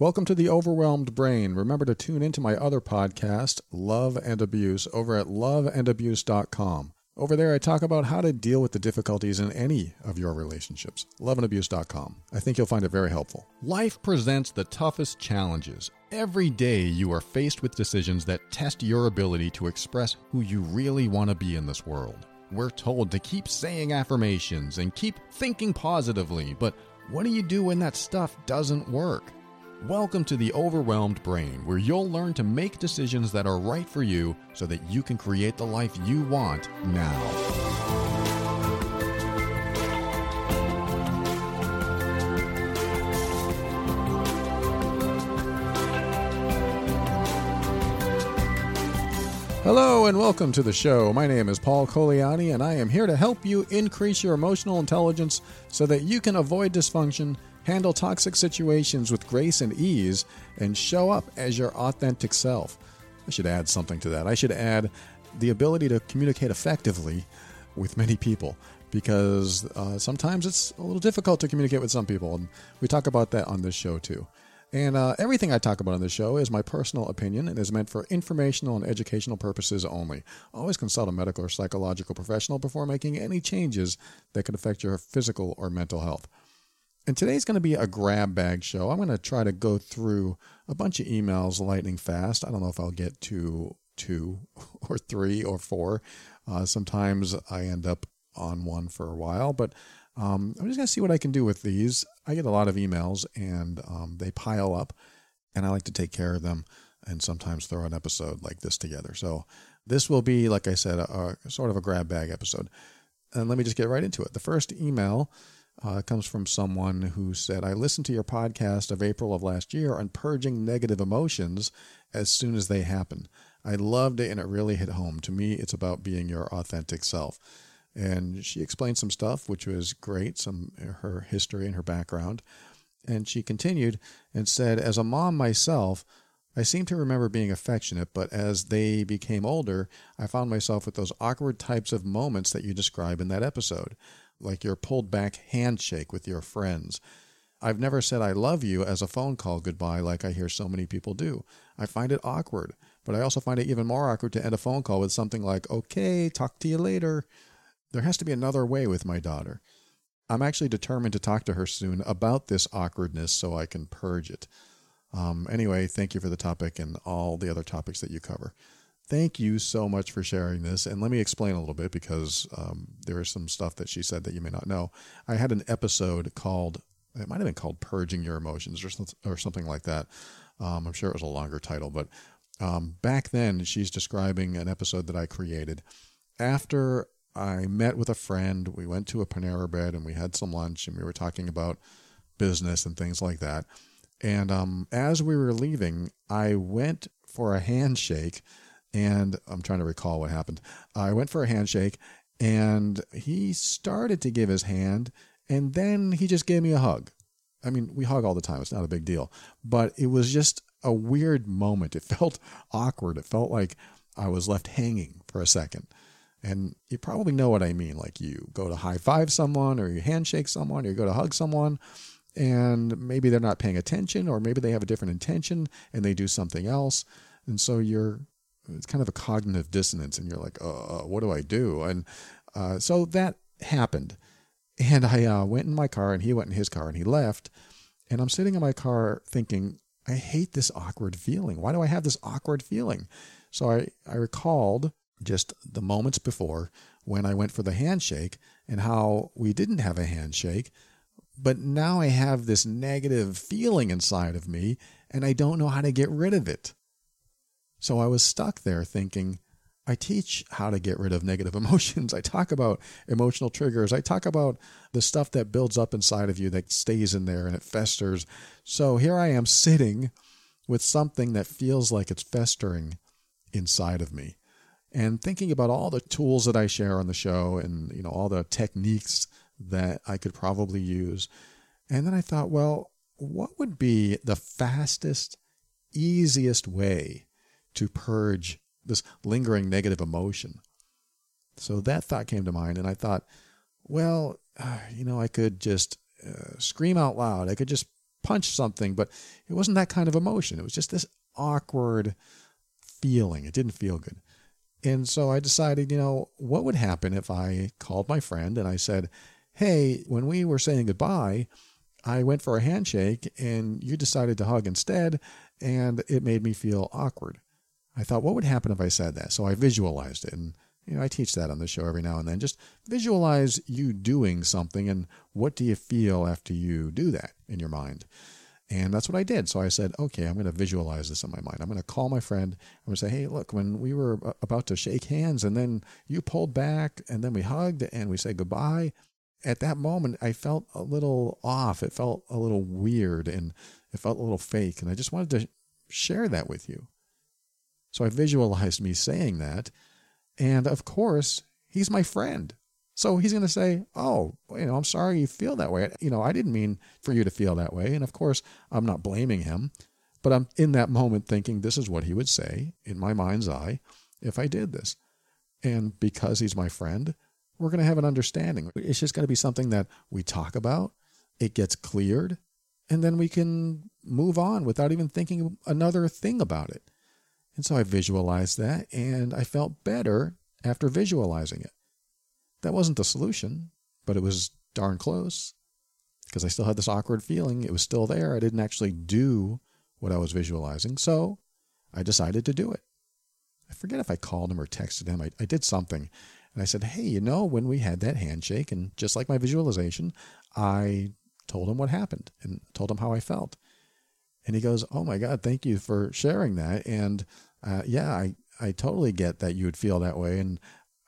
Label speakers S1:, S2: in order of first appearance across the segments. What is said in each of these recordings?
S1: Welcome to the Overwhelmed Brain. Remember to tune into my other podcast, Love and Abuse, over at loveandabuse.com. Over there, I talk about how to deal with the difficulties in any of your relationships. Loveandabuse.com. I think you'll find it very helpful. Life presents the toughest challenges. Every day, you are faced with decisions that test your ability to express who you really want to be in this world. We're told to keep saying affirmations and keep thinking positively, but what do you do when that stuff doesn't work? Welcome to the Overwhelmed Brain, where you'll learn to make decisions that are right for you so that you can create the life you want now. Hello and welcome to the show. My name is Paul Colaianni, and I am here to help you increase your emotional intelligence so that you can avoid dysfunction handle toxic situations with grace and ease, and show up as your authentic self. I should add something to that. I should add the ability to communicate effectively with many people because uh, sometimes it's a little difficult to communicate with some people, and we talk about that on this show too. And uh, everything I talk about on this show is my personal opinion and is meant for informational and educational purposes only. Always consult a medical or psychological professional before making any changes that could affect your physical or mental health. And today's going to be a grab bag show. I'm going to try to go through a bunch of emails lightning fast. I don't know if I'll get to two or three or four. Uh, sometimes I end up on one for a while, but um, I'm just going to see what I can do with these. I get a lot of emails and um, they pile up, and I like to take care of them and sometimes throw an episode like this together. So this will be, like I said, a, a sort of a grab bag episode. And let me just get right into it. The first email uh, comes from someone who said, I listened to your podcast of April of last year on purging negative emotions as soon as they happen. I loved it and it really hit home. To me, it's about being your authentic self. And she explained some stuff, which was great, some her history and her background. And she continued and said, As a mom myself, I seem to remember being affectionate, but as they became older, I found myself with those awkward types of moments that you describe in that episode like your pulled back handshake with your friends. I've never said I love you as a phone call goodbye like I hear so many people do. I find it awkward, but I also find it even more awkward to end a phone call with something like, okay, talk to you later. There has to be another way with my daughter. I'm actually determined to talk to her soon about this awkwardness so I can purge it. Um, anyway, thank you for the topic and all the other topics that you cover. Thank you so much for sharing this. And let me explain a little bit because um, there is some stuff that she said that you may not know. I had an episode called, it might have been called Purging Your Emotions or, or something like that. Um, I'm sure it was a longer title, but um, back then she's describing an episode that I created. After I met with a friend, we went to a Panera Bread and we had some lunch and we were talking about business and things like that. And um, as we were leaving, I went for a handshake and I'm trying to recall what happened. I went for a handshake and he started to give his hand and then he just gave me a hug. I mean, we hug all the time. It's not a big deal, but it was just a weird moment. It felt awkward. It felt like I was left hanging for a second. And you probably know what I mean. Like you go to high five someone or you handshake someone or you go to hug someone and maybe they're not paying attention or maybe they have a different intention and they do something else. And so you're it's kind of a cognitive dissonance and you're like uh, what do i do? And uh, so that happened. And i uh, went in my car and he went in his car and he left. And i'm sitting in my car thinking i hate this awkward feeling. Why do i have this awkward feeling? So i, I recalled just the moments before when i went for the handshake and how we didn't have a handshake but now i have this negative feeling inside of me and i don't know how to get rid of it so I was stuck there thinking, I teach how to get rid of negative emotions. I talk about emotional triggers. I talk about the stuff that builds up inside of you that stays in there and it festers. So here I am sitting with something that feels like it's festering inside of me and thinking about all the tools that I share on the show and you know all the techniques that I could probably use. And then I thought, well, what would be the fastest, easiest way to purge this lingering negative emotion. So that thought came to mind, and I thought, well, uh, you know, I could just uh, scream out loud. I could just punch something, but it wasn't that kind of emotion. It was just this awkward feeling. It didn't feel good. And so I decided, you know, what would happen if I called my friend and I said, Hey, when we were saying goodbye, I went for a handshake and you decided to hug instead, and it made me feel awkward. I thought, what would happen if I said that? So I visualized it. And, you know, I teach that on the show every now and then. Just visualize you doing something and what do you feel after you do that in your mind? And that's what I did. So I said, okay, I'm going to visualize this in my mind. I'm going to call my friend. I'm going to say, hey, look, when we were about to shake hands and then you pulled back and then we hugged and we said goodbye, at that moment, I felt a little off. It felt a little weird and it felt a little fake. And I just wanted to share that with you. So I visualized me saying that. And of course, he's my friend. So he's going to say, Oh, you know, I'm sorry you feel that way. You know, I didn't mean for you to feel that way. And of course, I'm not blaming him, but I'm in that moment thinking this is what he would say in my mind's eye if I did this. And because he's my friend, we're going to have an understanding. It's just going to be something that we talk about, it gets cleared, and then we can move on without even thinking another thing about it. And so I visualized that, and I felt better after visualizing it. That wasn't the solution, but it was darn close because I still had this awkward feeling. It was still there. I didn't actually do what I was visualizing. So I decided to do it. I forget if I called him or texted him. I, I did something. And I said, Hey, you know, when we had that handshake, and just like my visualization, I told him what happened and told him how I felt. And he goes, Oh my God, thank you for sharing that. And uh, yeah, I, I totally get that you would feel that way. And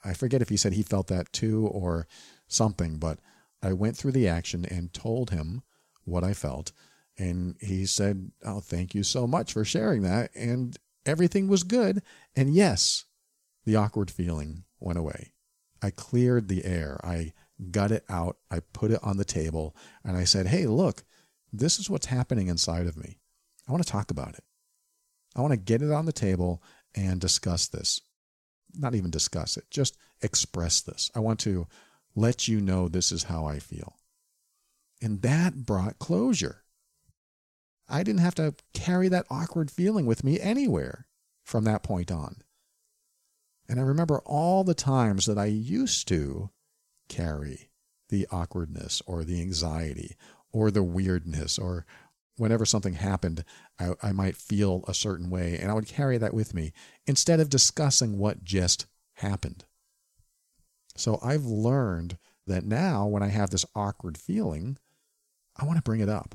S1: I forget if he said he felt that too or something, but I went through the action and told him what I felt. And he said, Oh, thank you so much for sharing that. And everything was good. And yes, the awkward feeling went away. I cleared the air. I got it out. I put it on the table and I said, Hey, look, this is what's happening inside of me. I want to talk about it. I want to get it on the table and discuss this. Not even discuss it, just express this. I want to let you know this is how I feel. And that brought closure. I didn't have to carry that awkward feeling with me anywhere from that point on. And I remember all the times that I used to carry the awkwardness or the anxiety or the weirdness or whenever something happened, I, I, might feel a certain way and I would carry that with me instead of discussing what just happened. So I've learned that now when I have this awkward feeling, I want to bring it up.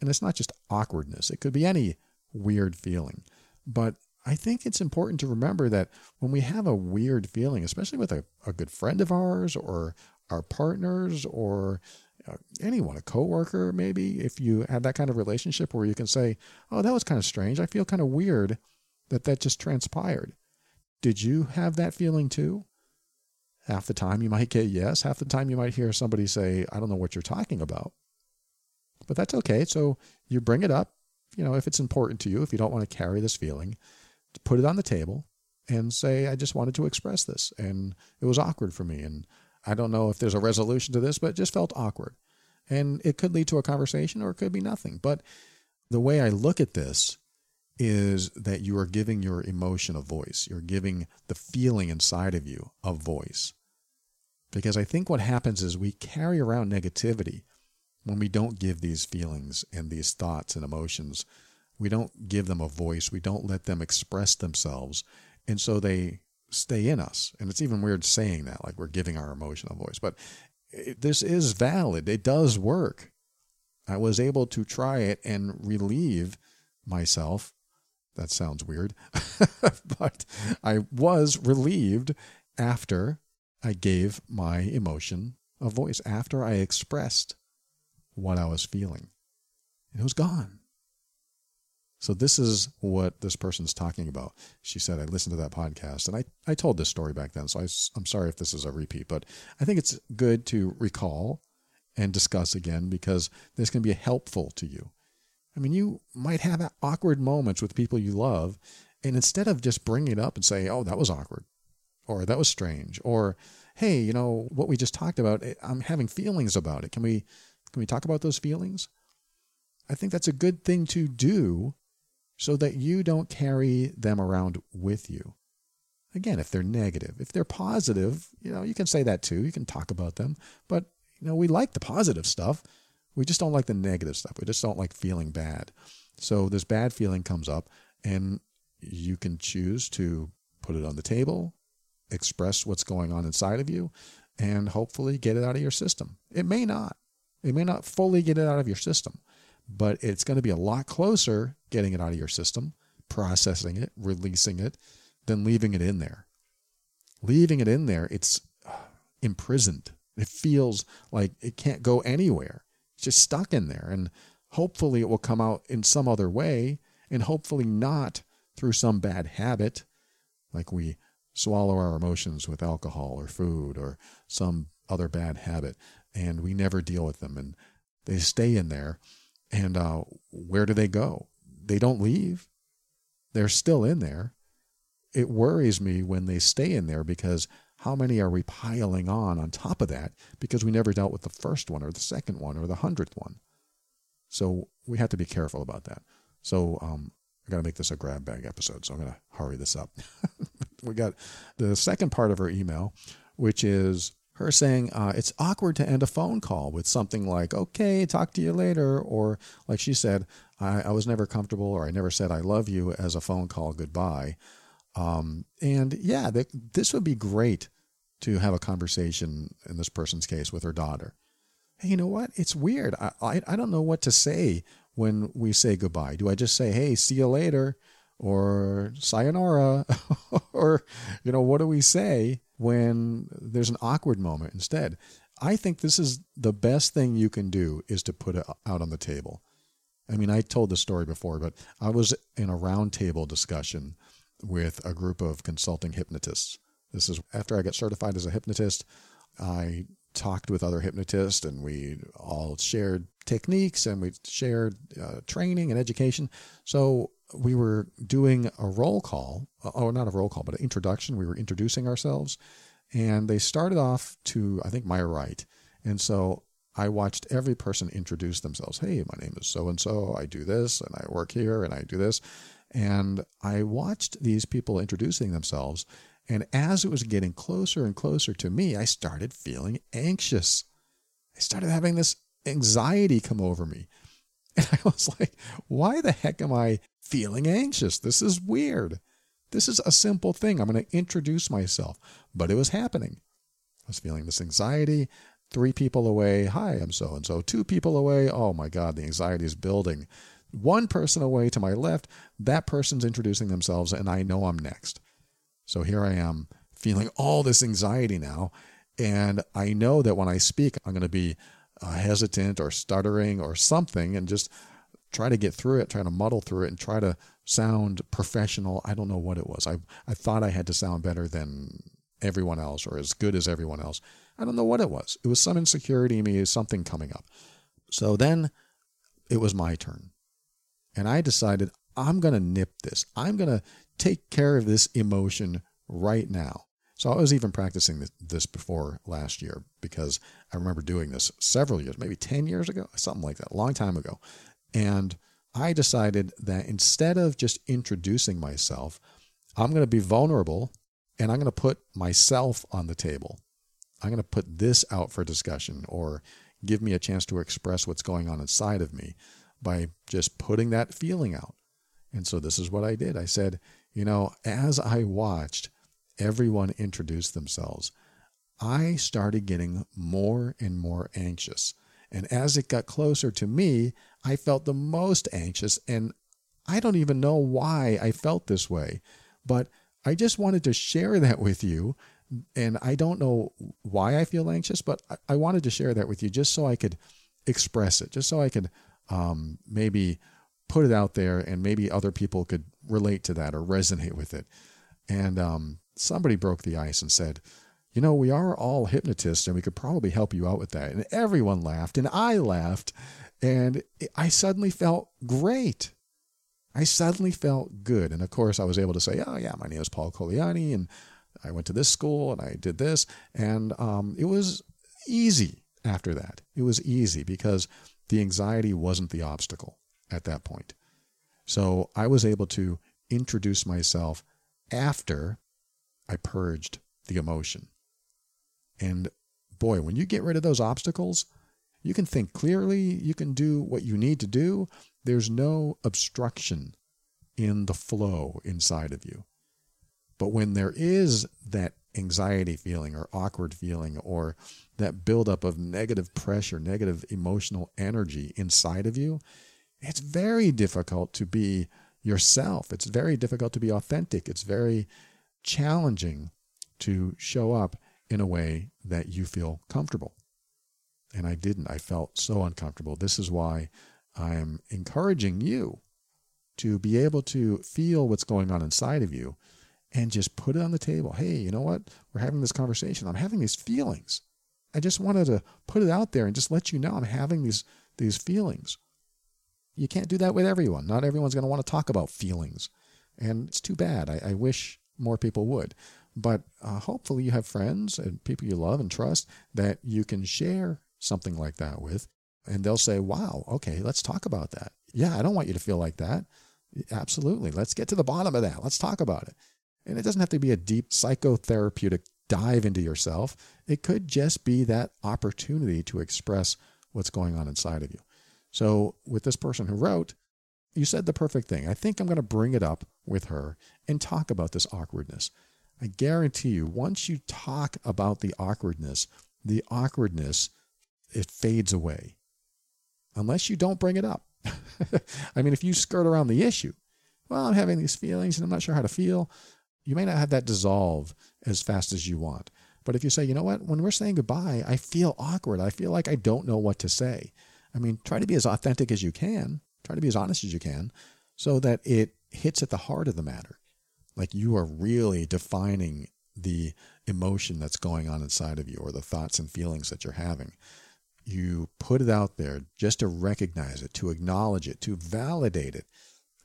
S1: And it's not just awkwardness, it could be any weird feeling. But I think it's important to remember that when we have a weird feeling, especially with a, a good friend of ours or our partners or Uh, anyone, a coworker, maybe, if you have that kind of relationship where you can say, Oh, that was kind of strange. I feel kind of weird that that just transpired. Did you have that feeling too? Half the time you might get yes. Half the time you might hear somebody say, I don't know what you're talking about. But that's okay. So you bring it up, you know, if it's important to you, if you don't want to carry this feeling, put it on the table and say, I just wanted to express this. And it was awkward for me. And I don't know if there's a resolution to this, but it just felt awkward. And it could lead to a conversation or it could be nothing. But the way I look at this is that you are giving your emotion a voice. You're giving the feeling inside of you a voice. Because I think what happens is we carry around negativity when we don't give these feelings and these thoughts and emotions we don't give them a voice. We don't let them express themselves. And so they stay in us. And it's even weird saying that, like we're giving our emotional voice. But it, this is valid. It does work. I was able to try it and relieve myself. That sounds weird. but I was relieved after I gave my emotion a voice, after I expressed what I was feeling. It was gone. So this is what this person's talking about. She said, I listened to that podcast and I, I told this story back then. So I, I'm sorry if this is a repeat, but I think it's good to recall and discuss again because this can be helpful to you. I mean, you might have awkward moments with people you love. And instead of just bringing it up and say, oh, that was awkward or that was strange or, hey, you know, what we just talked about, eh, I'm having feelings about it. Can we, can we talk about those feelings? I think that's a good thing to do so that you don't carry them around with you. Again, if they're negative, if they're positive, you know, you can say that too. You can talk about them, but you know, we like the positive stuff. We just don't like the negative stuff. We just don't like feeling bad. So this bad feeling comes up and you can choose to put it on the table, express what's going on inside of you, and hopefully get it out of your system. It may not. It may not fully get it out of your system, but it's going to be a lot closer getting it out of your system, processing it, releasing it, than leaving it in there. Leaving it in there, it's uh, imprisoned. It feels like it can't go anywhere. It's just stuck in there. And hopefully it will come out in some other way, and hopefully not through some bad habit, like we swallow our emotions with alcohol or food or some other bad habit, and we never deal with them. And they stay in there and uh, where do they go? They don't leave. They're still in there. It worries me when they stay in there because how many are we piling on on top of that because we never dealt with the first one or the second one or the hundredth one? So we have to be careful about that. So um, I got to make this a grab bag episode, so I'm going to hurry this up. we got the second part of her email, which is her saying uh, it's awkward to end a phone call with something like okay talk to you later or like she said i, I was never comfortable or i never said i love you as a phone call goodbye. Um, and yeah th- this would be great to have a conversation in this person's case with her daughter. Hey you know what? It's weird. I, I, I don't know what to say when we say goodbye. Do i just say hey see you later or sayonara or you know what do we say when there's an awkward moment instead. I think this is the best thing you can do is to put it out on the table. I mean, I told the story before, but I was in a roundtable discussion with a group of consulting hypnotists. This is after I got certified as a hypnotist. I talked with other hypnotists and we all shared techniques and we shared uh, training and education. So we were doing a roll call, uh, or not a roll call, but an introduction. We were introducing ourselves, and they started off to, I think, my right. And so I watched every person introduce themselves. Hey, my name is so and so. I do this, and I work here, and I do this. And I watched these people introducing themselves. And as it was getting closer and closer to me, I started feeling anxious. I started having this anxiety come over me. And I was like, why the heck am I feeling anxious? This is weird. This is a simple thing. I'm going to introduce myself. But it was happening. I was feeling this anxiety. Three people away. Hi, I'm so and so. Two people away. Oh my God, the anxiety is building. One person away to my left. That person's introducing themselves, and I know I'm next. So here I am feeling all this anxiety now. And I know that when I speak, I'm going to be uh, hesitant or stuttering or something and just try to get through it, try to muddle through it and try to sound professional. I don't know what it was. I, I thought I had to sound better than everyone else or as good as everyone else. I don't know what it was. It was some insecurity in me, something coming up. So then it was my turn. And I decided I'm going to nip this. I'm going to take care of this emotion right now. So I was even practicing this before last year because I remember doing this several years, maybe 10 years ago, something like that, a long time ago. And I decided that instead of just introducing myself, I'm going to be vulnerable and I'm going to put myself on the table. I'm going to put this out for discussion or give me a chance to express what's going on inside of me by just putting that feeling out. And so this is what I did. I said, you know, as I watched everyone introduce themselves, I started getting more and more anxious. And as it got closer to me, I felt the most anxious. And I don't even know why I felt this way, but I just wanted to share that with you. And I don't know why I feel anxious, but I wanted to share that with you just so I could express it, just so I could um, maybe put it out there and maybe other people could relate to that or resonate with it. And um, somebody broke the ice and said, you know, we are all hypnotists and we could probably help you out with that. And everyone laughed and I laughed and I suddenly felt great. I suddenly felt good. And of course, I was able to say, oh, yeah, my name is Paul Colaianni and I went to this school and I did this. And um, it was easy after that. It was easy because the anxiety wasn't the obstacle at that point. So I was able to introduce myself after I purged the emotion. And boy, when you get rid of those obstacles, you can think clearly, you can do what you need to do. There's no obstruction in the flow inside of you. But when there is that anxiety feeling or awkward feeling or that buildup of negative pressure, negative emotional energy inside of you, it's very difficult to be yourself. It's very difficult to be authentic. It's very challenging to show up in a way that you feel comfortable. And I didn't. I felt so uncomfortable. This is why I am encouraging you to be able to feel what's going on inside of you and just put it on the table. Hey, you know what? We're having this conversation. I'm having these feelings. I just wanted to put it out there and just let you know I'm having these these feelings. You can't do that with everyone. Not everyone's going to want to talk about feelings. And it's too bad. I, I wish more people would. But uh, hopefully, you have friends and people you love and trust that you can share something like that with. And they'll say, wow, okay, let's talk about that. Yeah, I don't want you to feel like that. Absolutely. Let's get to the bottom of that. Let's talk about it. And it doesn't have to be a deep psychotherapeutic dive into yourself. It could just be that opportunity to express what's going on inside of you. So, with this person who wrote, you said the perfect thing. I think I'm going to bring it up with her and talk about this awkwardness. I guarantee you, once you talk about the awkwardness, the awkwardness it fades away. Unless you don't bring it up. I mean, if you skirt around the issue, well, I'm having these feelings and I'm not sure how to feel, you may not have that dissolve as fast as you want. But if you say, you know what, when we're saying goodbye, I feel awkward. I feel like I don't know what to say. I mean, try to be as authentic as you can, try to be as honest as you can, so that it hits at the heart of the matter. Like you are really defining the emotion that's going on inside of you or the thoughts and feelings that you're having. You put it out there just to recognize it, to acknowledge it, to validate it.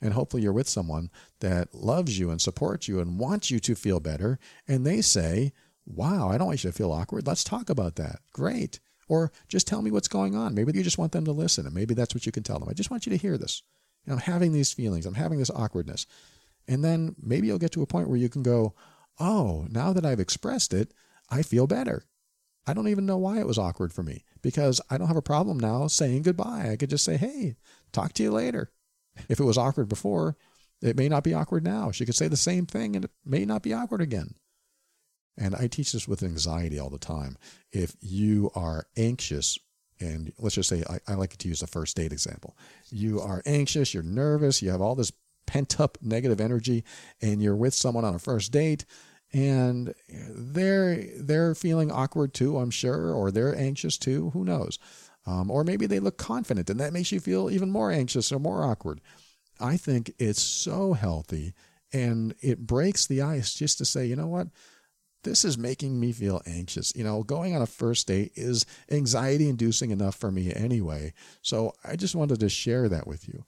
S1: And hopefully you're with someone that loves you and supports you and wants you to feel better. And they say, Wow, I don't want you to feel awkward. Let's talk about that. Great. Or just tell me what's going on. Maybe you just want them to listen, and maybe that's what you can tell them. I just want you to hear this. I'm having these feelings. I'm having this awkwardness. And then maybe you'll get to a point where you can go, Oh, now that I've expressed it, I feel better. I don't even know why it was awkward for me because I don't have a problem now saying goodbye. I could just say, hey, talk to you later. If it was awkward before, it may not be awkward now. She could say the same thing and it may not be awkward again. And I teach this with anxiety all the time. If you are anxious, and let's just say I, I like to use the first date example. You are anxious, you're nervous, you have all this pent up negative energy, and you're with someone on a first date and they're they're feeling awkward too, I'm sure, or they're anxious too. Who knows? Um, or maybe they look confident, and that makes you feel even more anxious or more awkward. I think it's so healthy, and it breaks the ice just to say, you know what, this is making me feel anxious. You know, going on a first date is anxiety inducing enough for me anyway. So I just wanted to share that with you.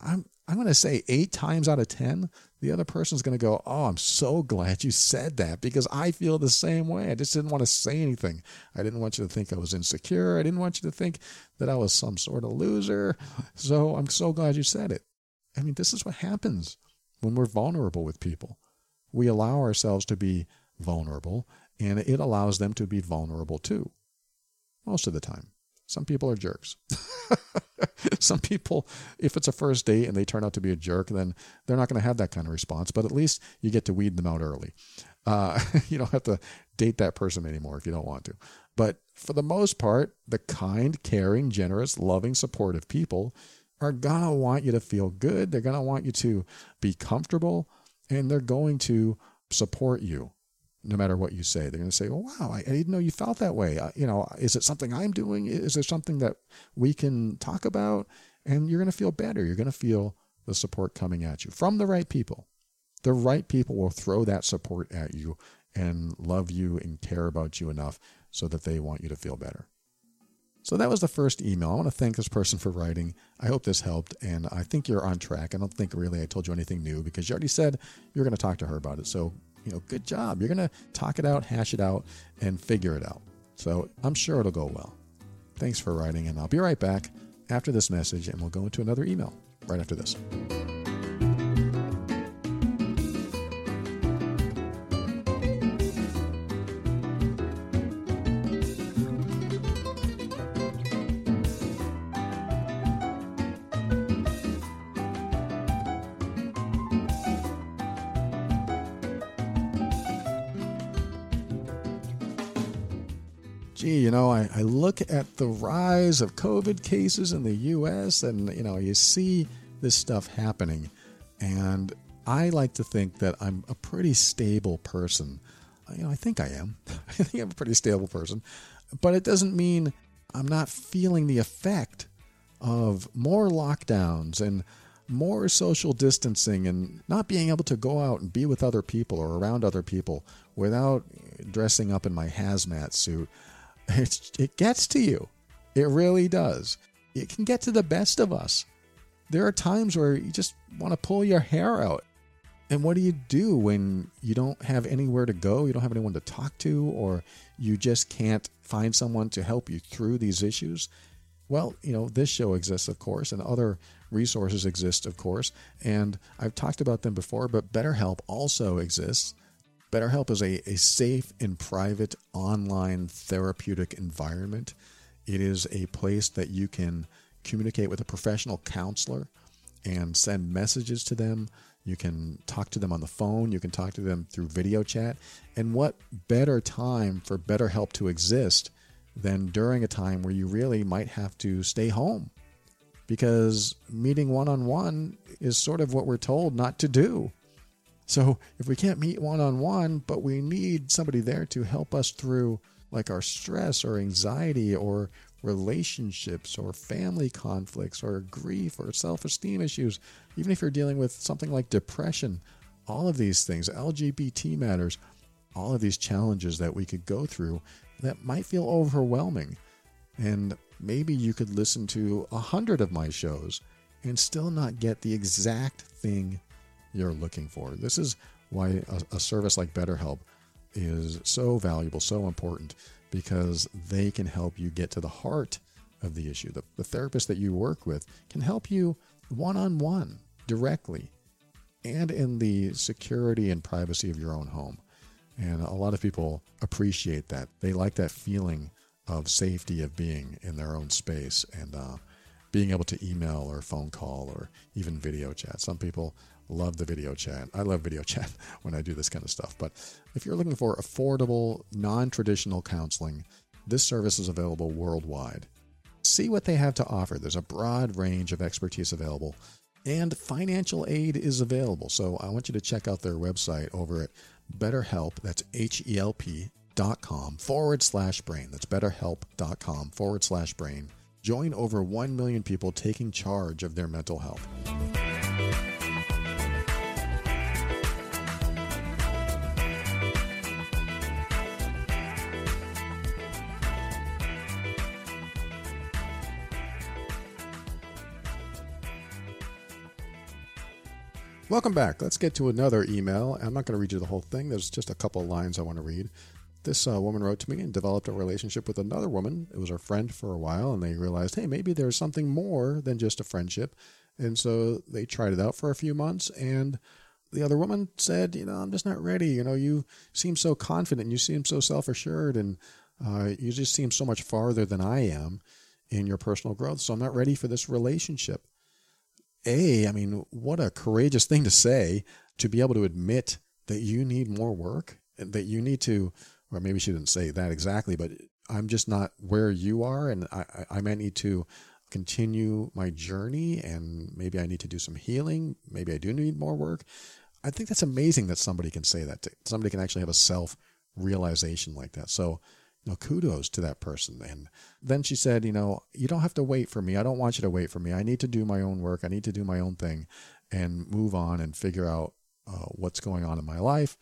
S1: I'm I'm going to say eight times out of 10, the other person's going to go, Oh, I'm so glad you said that because I feel the same way. I just didn't want to say anything. I didn't want you to think I was insecure. I didn't want you to think that I was some sort of loser. So I'm so glad you said it. I mean, this is what happens when we're vulnerable with people. We allow ourselves to be vulnerable, and it allows them to be vulnerable too, most of the time. Some people are jerks. Some people, if it's a first date and they turn out to be a jerk, then they're not going to have that kind of response. But at least you get to weed them out early. Uh, you don't have to date that person anymore if you don't want to. But for the most part, the kind, caring, generous, loving, supportive people are going to want you to feel good. They're going to want you to be comfortable and they're going to support you no matter what you say. They're going to say, "Well, wow, I, I didn't know you felt that way. Uh, you know, is it something I'm doing? Is there something that we can talk about?" And you're going to feel better. You're going to feel the support coming at you from the right people. The right people will throw that support at you and love you and care about you enough so that they want you to feel better. So that was the first email. I want to thank this person for writing. I hope this helped, and I think you're on track. I don't think really I told you anything new because you already said you're going to talk to her about it. So you know, good job. You're going to talk it out, hash it out, and figure it out. So I'm sure it'll go well. Thanks for writing, and I'll be right back after this message, and we'll go into another email right after this. At the rise of COVID cases in the U.S. and, you know, you see this stuff happening. And I like to think that I'm a pretty stable person. You know, I think I am. I think I'm a pretty stable person. But it doesn't mean I'm not feeling the effect of more lockdowns and more social distancing and not being able to go out and be with other people or around other people without dressing up in my hazmat suit it's, it gets to you. It really does. It can get to the best of us. There are times where you just want to pull your hair out. And what do you do when you don't have anywhere to go, you don't have anyone to talk to, or you just can't find someone to help you through these issues? Well, you know, this show exists, of course, and other resources exist, of course. And I've talked about them before, but BetterHelp also exists. BetterHelp is a, a safe and private online therapeutic environment. It is a place that you can communicate with a professional counselor and send messages to them. You can talk to them on the phone. You can talk to them through video chat. And what better time for BetterHelp to exist than during a time where you really might have to stay home? Because meeting one on one is sort of what we're told not to do. So if we can't meet one on one, but we need somebody there to help us through like our stress or anxiety or relationships or family conflicts or grief or self esteem issues, even if you're dealing with something like depression, all of these things, LGBT matters, all of these challenges that we could go through that might feel overwhelming. And maybe you could listen to a hundred of my shows and still not get the exact thing you're looking for. This is why a, a service like BetterHelp is so valuable, so important, because they can help you get to the heart of the issue. The, the therapist that you work with can help you one on one directly and in the security and privacy of your own home. And a lot of people appreciate that. They like that feeling of safety of being in their own space and uh, being able to email or phone call or even video chat. Some people love the video chat. I love video chat when I do this kind of stuff. But if you're looking for affordable, non traditional counseling, this service is available worldwide. See what they have to offer. There's a broad range of expertise available, and financial aid is available. So I want you to check out their website over at BetterHelp. That's H E L P dot com forward slash brain. That's betterhelp.com forward slash brain. Join over 1 million people taking charge of their mental health. Welcome back. Let's get to another email. I'm not going to read you the whole thing. There's just a couple lines I want to read. This uh, woman wrote to me and developed a relationship with another woman. It was her friend for a while, and they realized, hey, maybe there's something more than just a friendship. And so they tried it out for a few months, and the other woman said, you know, I'm just not ready. You know, you seem so confident, you seem so self assured, and uh, you just seem so much farther than I am in your personal growth. So I'm not ready for this relationship. A, I mean, what a courageous thing to say to be able to admit that you need more work that you need to, or maybe she didn't say that exactly, but I'm just not where you are. And I, I might need to continue my journey and maybe I need to do some healing. Maybe I do need more work. I think that's amazing that somebody can say that. To, somebody can actually have a self realization like that. So, know, kudos to that person. And then she said, you know, you don't have to wait for me. I don't want you to wait for me. I need to do my own work. I need to do my own thing and move on and figure out uh, what's going on in my life.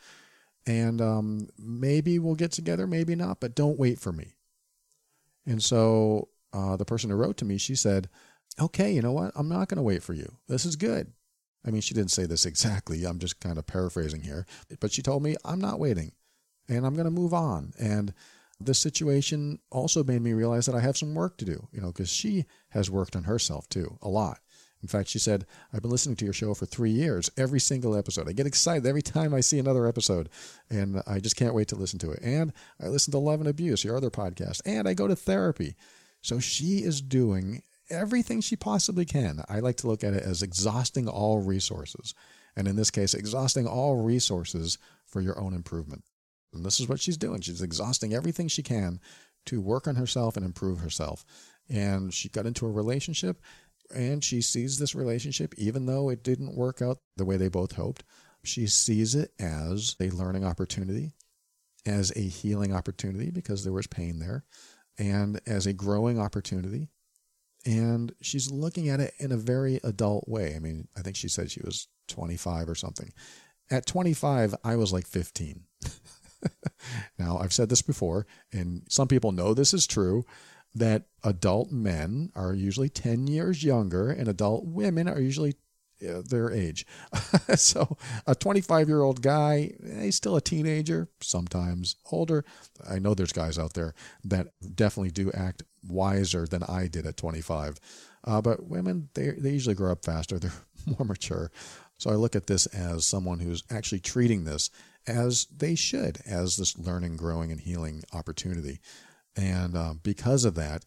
S1: And um, maybe we'll get together, maybe not, but don't wait for me. And so uh, the person who wrote to me, she said, okay, you know what? I'm not going to wait for you. This is good. I mean, she didn't say this exactly. I'm just kind of paraphrasing here. But she told me, I'm not waiting and I'm going to move on. And this situation also made me realize that I have some work to do, you know, because she has worked on herself too, a lot. In fact, she said, I've been listening to your show for three years, every single episode. I get excited every time I see another episode, and I just can't wait to listen to it. And I listen to Love and Abuse, your other podcast, and I go to therapy. So she is doing everything she possibly can. I like to look at it as exhausting all resources. And in this case, exhausting all resources for your own improvement. And this is what she's doing. She's exhausting everything she can to work on herself and improve herself. And she got into a relationship and she sees this relationship, even though it didn't work out the way they both hoped, she sees it as a learning opportunity, as a healing opportunity because there was pain there, and as a growing opportunity. And she's looking at it in a very adult way. I mean, I think she said she was 25 or something. At 25, I was like 15. now, I've said this before, and some people know this is true that adult men are usually 10 years younger and adult women are usually uh, their age. so a 25 year old guy, he's still a teenager, sometimes older. I know there's guys out there that definitely do act wiser than I did at 25. Uh, but women, they, they usually grow up faster. They're more mature. So I look at this as someone who's actually treating this as they should, as this learning, growing, and healing opportunity. And uh, because of that,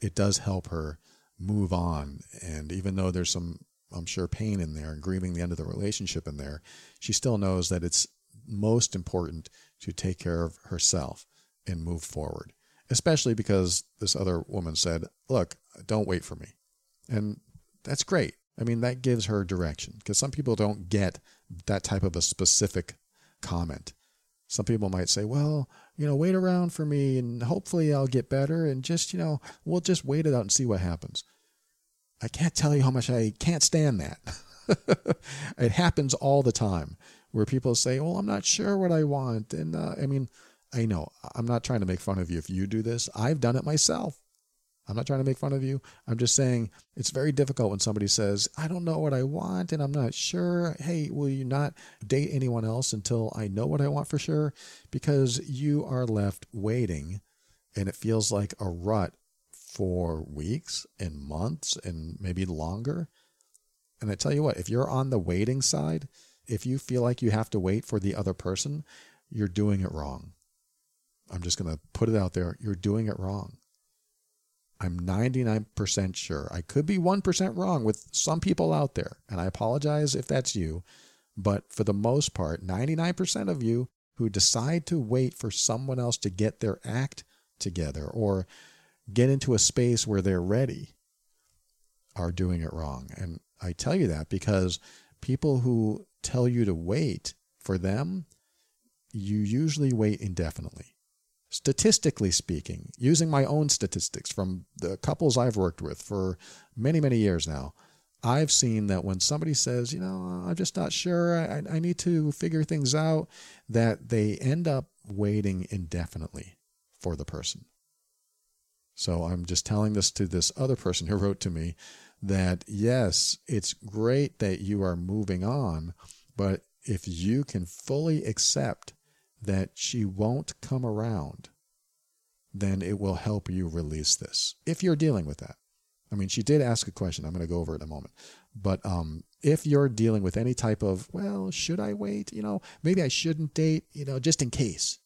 S1: it does help her move on. And even though there's some, I'm sure, pain in there and grieving the end of the relationship in there, she still knows that it's most important to take care of herself and move forward. Especially because this other woman said, Look, don't wait for me. And that's great. I mean, that gives her direction because some people don't get that type of a specific comment. Some people might say, well, you know, wait around for me and hopefully I'll get better and just, you know, we'll just wait it out and see what happens. I can't tell you how much I can't stand that. it happens all the time where people say, well, I'm not sure what I want. And uh, I mean, I know I'm not trying to make fun of you if you do this. I've done it myself. I'm not trying to make fun of you. I'm just saying it's very difficult when somebody says, I don't know what I want and I'm not sure. Hey, will you not date anyone else until I know what I want for sure? Because you are left waiting and it feels like a rut for weeks and months and maybe longer. And I tell you what, if you're on the waiting side, if you feel like you have to wait for the other person, you're doing it wrong. I'm just going to put it out there. You're doing it wrong. I'm 99% sure. I could be 1% wrong with some people out there, and I apologize if that's you. But for the most part, 99% of you who decide to wait for someone else to get their act together or get into a space where they're ready are doing it wrong. And I tell you that because people who tell you to wait for them, you usually wait indefinitely statistically speaking, using my own statistics from the couples I've worked with for many, many years now, I've seen that when somebody says, you know, I'm just not sure, I, I need to figure things out, that they end up waiting indefinitely for the person. So I'm just telling this to this other person who wrote to me that yes, it's great that you are moving on, but if you can fully accept that she won't come around, then it will help you release this if you're dealing with that. I mean, she did ask a question. I'm going to go over it in a moment. But um, if you're dealing with any type of, well, should I wait? You know, maybe I shouldn't date, you know, just in case.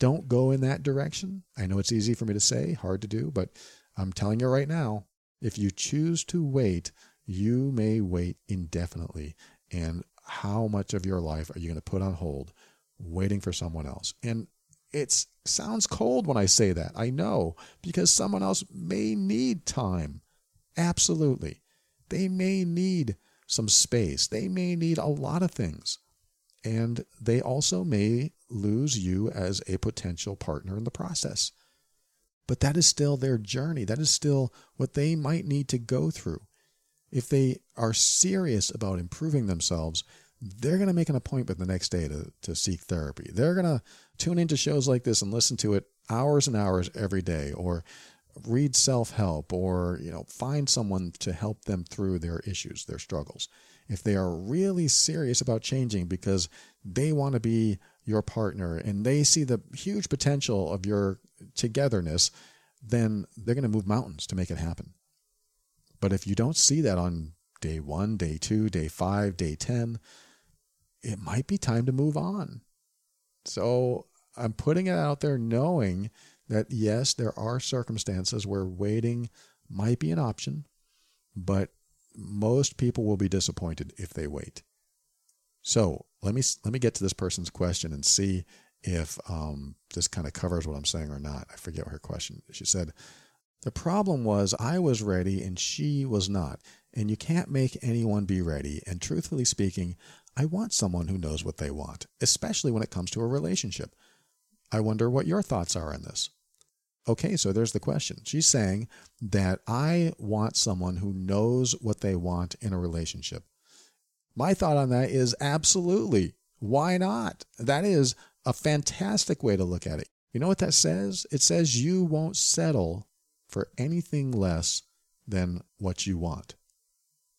S1: Don't go in that direction. I know it's easy for me to say, hard to do, but I'm telling you right now, if you choose to wait, you may wait indefinitely. And how much of your life are you going to put on hold waiting for someone else. And it sounds cold when I say that. I know because someone else may need time. Absolutely. They may need some space. They may need a lot of things. And they also may lose you as a potential partner in the process. But that is still their journey. That is still what they might need to go through. If they are serious about improving themselves, they're going to make an appointment the next day to, to seek therapy. They're going to tune into shows like this and listen to it hours and hours every day or read self-help or you know find someone to help them through their issues their struggles if they are really serious about changing because they want to be your partner and they see the huge potential of your togetherness, then they're going to move mountains to make it happen. But if you don't see that on day one, day two, day five, day 10, it might be time to move on. So I'm putting it out there knowing that yes, there are circumstances where waiting might be an option, but most people will be disappointed if they wait. So let me let me get to this person's question and see if um, this kind of covers what I'm saying or not. I forget her question. She said, "The problem was I was ready and she was not, and you can't make anyone be ready. And truthfully speaking, I want someone who knows what they want, especially when it comes to a relationship. I wonder what your thoughts are on this." Okay, so there's the question. She's saying that I want someone who knows what they want in a relationship. My thought on that is absolutely. Why not? That is a fantastic way to look at it. You know what that says? It says you won't settle for anything less than what you want.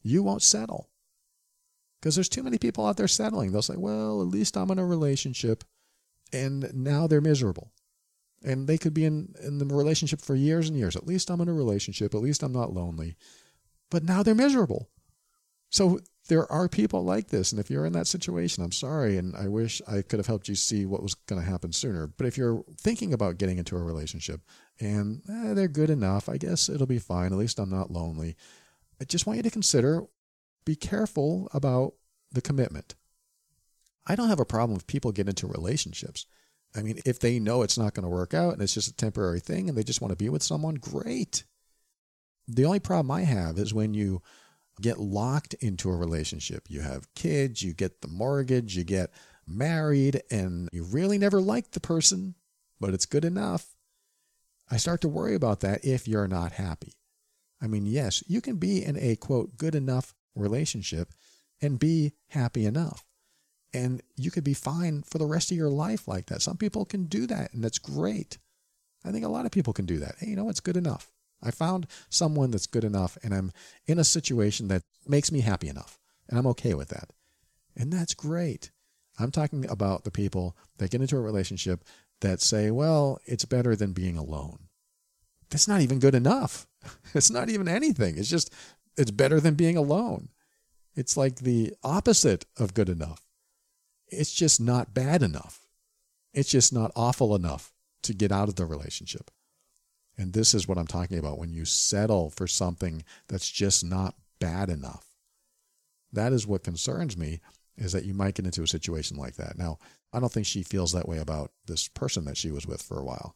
S1: You won't settle. Because there's too many people out there settling. They'll say, well, at least I'm in a relationship. And now they're miserable. And they could be in, in the relationship for years and years. At least I'm in a relationship. At least I'm not lonely. But now they're miserable. So there are people like this. And if you're in that situation, I'm sorry. And I wish I could have helped you see what was going to happen sooner. But if you're thinking about getting into a relationship and eh, they're good enough, I guess it'll be fine. At least I'm not lonely. I just want you to consider be careful about the commitment. I don't have a problem if people get into relationships. I mean, if they know it's not going to work out and it's just a temporary thing and they just want to be with someone, great. The only problem I have is when you get locked into a relationship. You have kids, you get the mortgage, you get married, and you really never like the person, but it's good enough. I start to worry about that if you're not happy. I mean, yes, you can be in a quote, good enough relationship and be happy enough. And you could be fine for the rest of your life like that. Some people can do that, and that's great. I think a lot of people can do that. Hey, you know, it's good enough. I found someone that's good enough and I'm in a situation that makes me happy enough. And I'm okay with that. And that's great. I'm talking about the people that get into a relationship that say, well, it's better than being alone. That's not even good enough. It's not even anything. It's just, it's better than being alone. It's like the opposite of good enough. It's just not bad enough. It's just not awful enough to get out of the relationship. And this is what I'm talking about when you settle for something that's just not bad enough. That is what concerns me is that you might get into a situation like that. Now, I don't think she feels that way about this person that she was with for a while,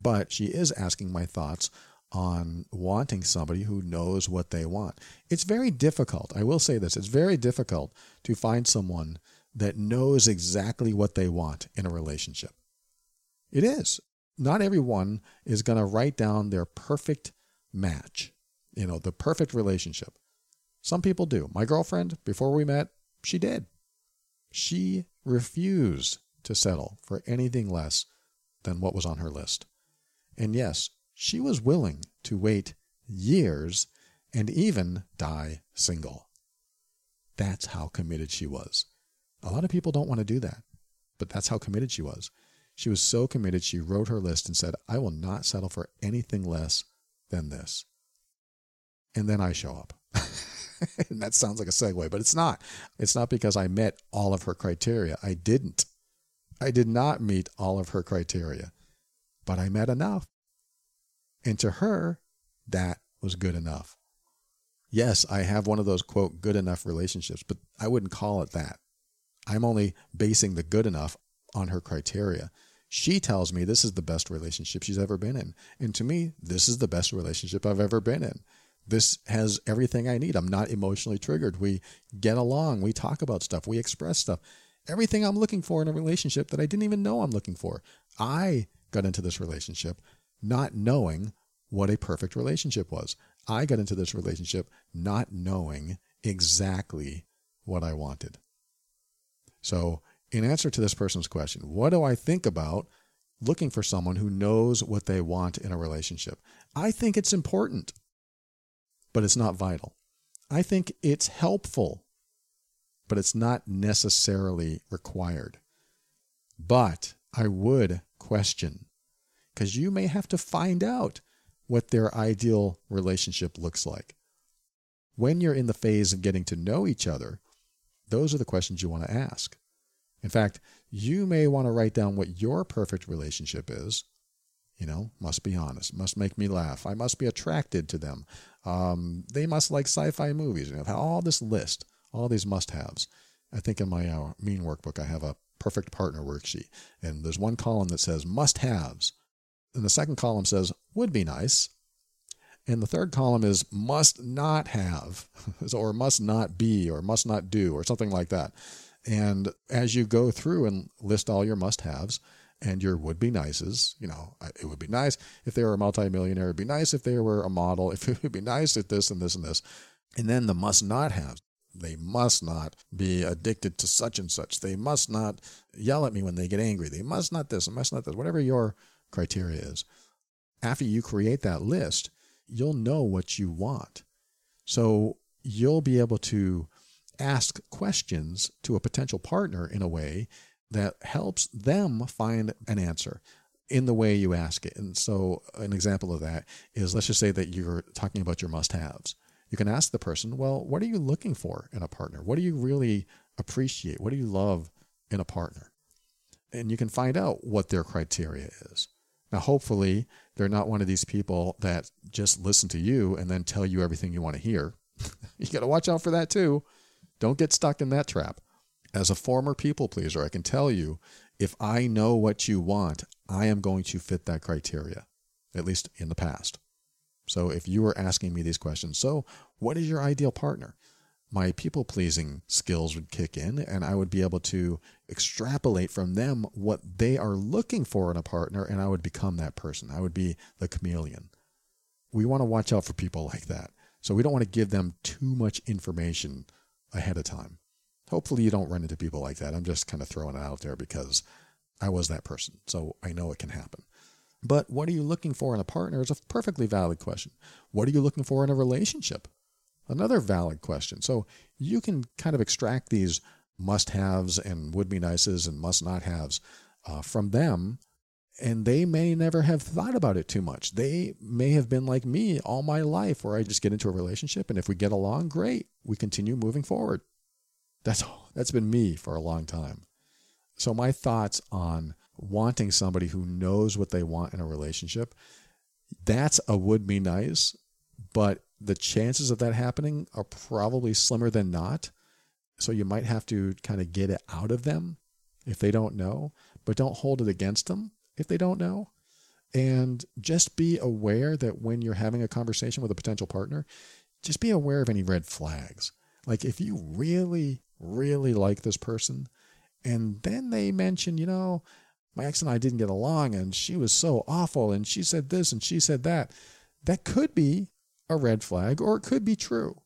S1: but she is asking my thoughts on wanting somebody who knows what they want. It's very difficult. I will say this it's very difficult to find someone that knows exactly what they want in a relationship. It is not everyone is going to write down their perfect match, you know, the perfect relationship. Some people do. My girlfriend, before we met, she did. She refused to settle for anything less than what was on her list. And yes, she was willing to wait years and even die single. That's how committed she was. A lot of people don't want to do that, but that's how committed she was. She was so committed, she wrote her list and said, I will not settle for anything less than this. And then I show up. and that sounds like a segue, but it's not. It's not because I met all of her criteria. I didn't. I did not meet all of her criteria, but I met enough. And to her, that was good enough. Yes, I have one of those quote good enough relationships, but I wouldn't call it that. I'm only basing the good enough on her criteria. She tells me this is the best relationship she's ever been in. And to me, this is the best relationship I've ever been in. This has everything I need. I'm not emotionally triggered. We get along. We talk about stuff. We express stuff. Everything I'm looking for in a relationship that I didn't even know I'm looking for. I got into this relationship not knowing what a perfect relationship was. I got into this relationship not knowing exactly what I wanted. So in answer to this person's question, what do I think about looking for someone who knows what they want in a relationship? I think it's important, but it's not vital. I think it's helpful, but it's not necessarily required. But I would question because you may have to find out what their ideal relationship looks like. When you're in the phase of getting to know each other, those are the questions you want to ask. In fact, you may want to write down what your perfect relationship is. You know, must be honest, must make me laugh. I must be attracted to them. Um, they must like sci fi movies. You know, all this list, all these must haves. I think in my uh, mean workbook, I have a perfect partner worksheet. And there's one column that says must haves. And the second column says would be nice. And the third column is must not have, or must not be, or must not do, or something like that. And as you go through and list all your must haves and your would be nices, you know, it would be nice if they were a multimillionaire. It'd be nice if they were a model. If it would be nice if this and this and this. And then the must not have. They must not be addicted to such and such. They must not yell at me when they get angry. They must not this and must not this, whatever your criteria is. After you create that list, you'll know what you want. So you'll be able to ask questions to a potential partner in a way that helps them find an answer in the way you ask it. And so, an example of that is let's just say that you're talking about your must haves. You can ask the person, well, what are you looking for in a partner? What do you really appreciate? What do you love in a partner? And you can find out what their criteria is. Now, hopefully, they're not one of these people that just listen to you and then tell you everything you want to hear. you got to watch out for that too. Don't get stuck in that trap. As a former people pleaser, I can tell you if I know what you want, I am going to fit that criteria, at least in the past. So if you were asking me these questions, so what is your ideal partner? My people pleasing skills would kick in, and I would be able to extrapolate from them what they are looking for in a partner, and I would become that person. I would be the chameleon. We want to watch out for people like that. So we don't want to give them too much information ahead of time. Hopefully, you don't run into people like that. I'm just kind of throwing it out there because I was that person. So I know it can happen. But what are you looking for in a partner is a perfectly valid question. What are you looking for in a relationship? Another valid question. So you can kind of extract these must haves and would be nices and must not haves uh, from them and they may never have thought about it too much. They may have been like me all my life, where I just get into a relationship, and if we get along, great, we continue moving forward. That's that's been me for a long time. So my thoughts on wanting somebody who knows what they want in a relationship, that's a would be nice, but the chances of that happening are probably slimmer than not. So you might have to kind of get it out of them if they don't know, but don't hold it against them if they don't know. And just be aware that when you're having a conversation with a potential partner, just be aware of any red flags. Like if you really, really like this person, and then they mention, you know, my ex and I didn't get along, and she was so awful, and she said this and she said that, that could be a red flag or it could be true.